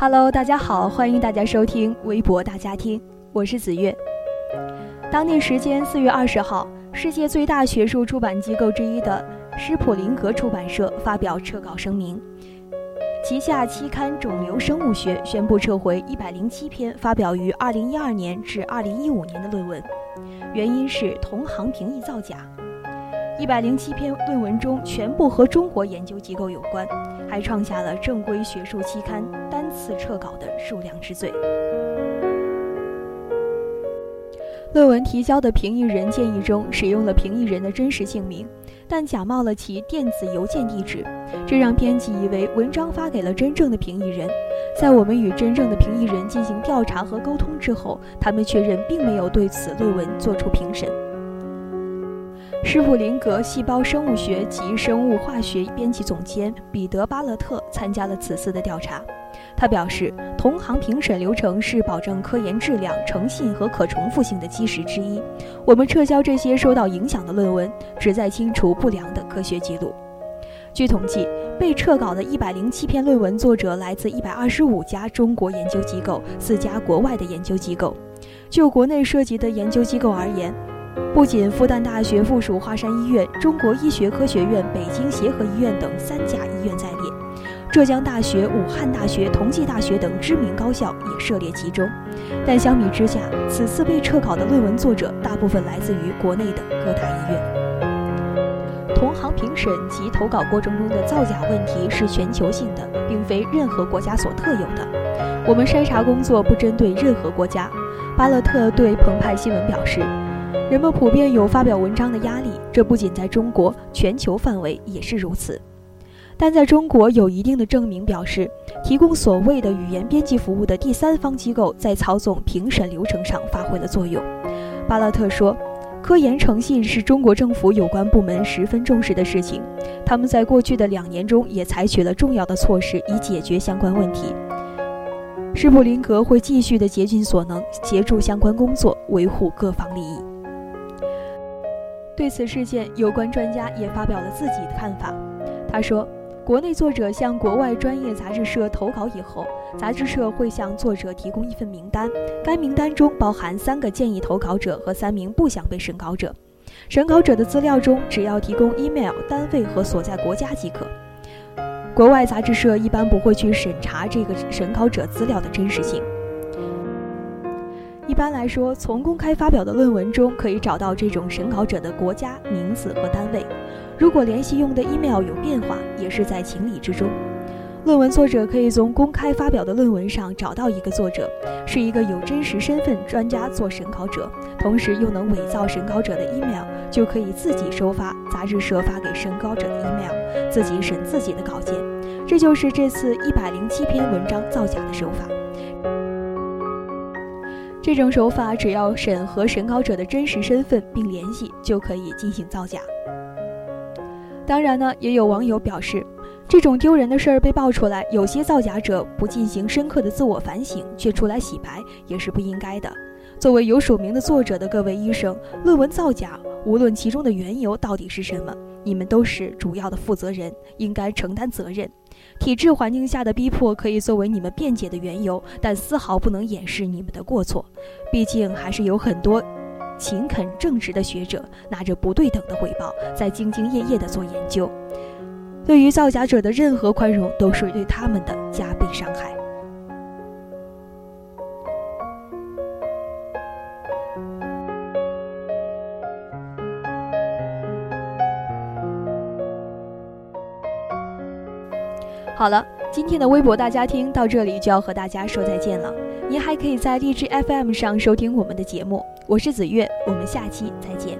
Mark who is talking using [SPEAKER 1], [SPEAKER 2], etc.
[SPEAKER 1] Hello，大家好，欢迎大家收听微博大家庭，我是子月。当地时间四月二十号，世界最大学术出版机构之一的施普林格出版社发表撤稿声明，旗下期刊《肿瘤生物学》宣布撤回一百零七篇发表于二零一二年至二零一五年的论文，原因是同行评议造假。一百零七篇论文中全部和中国研究机构有关，还创下了正规学术期刊单次撤稿的数量之最。论文提交的评议人建议中使用了评议人的真实姓名，但假冒了其电子邮件地址，这让编辑以为文章发给了真正的评议人。在我们与真正的评议人进行调查和沟通之后，他们确认并没有对此论文作出评审。施普林格细胞生物学及生物化学编辑总监彼得·巴勒特参加了此次的调查。他表示，同行评审流程是保证科研质量、诚信和可重复性的基石之一。我们撤销这些受到影响的论文，旨在清除不良的科学记录。据统计，被撤稿的一百零七篇论文作者来自一百二十五家中国研究机构、四家国外的研究机构。就国内涉及的研究机构而言，不仅复旦大学附属华山医院、中国医学科学院、北京协和医院等三家医院在列，浙江大学、武汉大学、同济大学等知名高校也涉猎其中。但相比之下，此次被撤稿的论文作者大部分来自于国内的各大医院。同行评审及投稿过程中的造假问题是全球性的，并非任何国家所特有的。我们筛查工作不针对任何国家。巴勒特对澎湃新闻表示。人们普遍有发表文章的压力，这不仅在中国，全球范围也是如此。但在中国，有一定的证明表示，提供所谓的语言编辑服务的第三方机构在操纵评审流程上发挥了作用。巴勒特说：“科研诚信是中国政府有关部门十分重视的事情，他们在过去的两年中也采取了重要的措施以解决相关问题。施普林格会继续的竭尽所能协助相关工作，维护各方利益。”对此事件，有关专家也发表了自己的看法。他说：“国内作者向国外专业杂志社投稿以后，杂志社会向作者提供一份名单，该名单中包含三个建议投稿者和三名不想被审稿者。审稿者的资料中只要提供 email、单位和所在国家即可。国外杂志社一般不会去审查这个审稿者资料的真实性。”一般来说，从公开发表的论文中可以找到这种审稿者的国家名字和单位。如果联系用的 email 有变化，也是在情理之中。论文作者可以从公开发表的论文上找到一个作者，是一个有真实身份专家做审稿者，同时又能伪造审稿者的 email，就可以自己收发杂志社发给审稿者的 email，自己审自己的稿件。这就是这次一百零七篇文章造假的手法。这种手法只要审核审稿者的真实身份并联系，就可以进行造假。当然呢，也有网友表示，这种丢人的事儿被爆出来，有些造假者不进行深刻的自我反省，却出来洗白，也是不应该的。作为有署名的作者的各位医生，论文造假，无论其中的缘由到底是什么，你们都是主要的负责人，应该承担责任。体制环境下的逼迫可以作为你们辩解的缘由，但丝毫不能掩饰你们的过错。毕竟还是有很多勤恳正直的学者拿着不对等的回报，在兢兢业业的做研究。对于造假者的任何宽容，都是对他们的加倍伤害。好了，今天的微博大家听到这里就要和大家说再见了。您还可以在荔枝 FM 上收听我们的节目，我是子月，我们下期再见。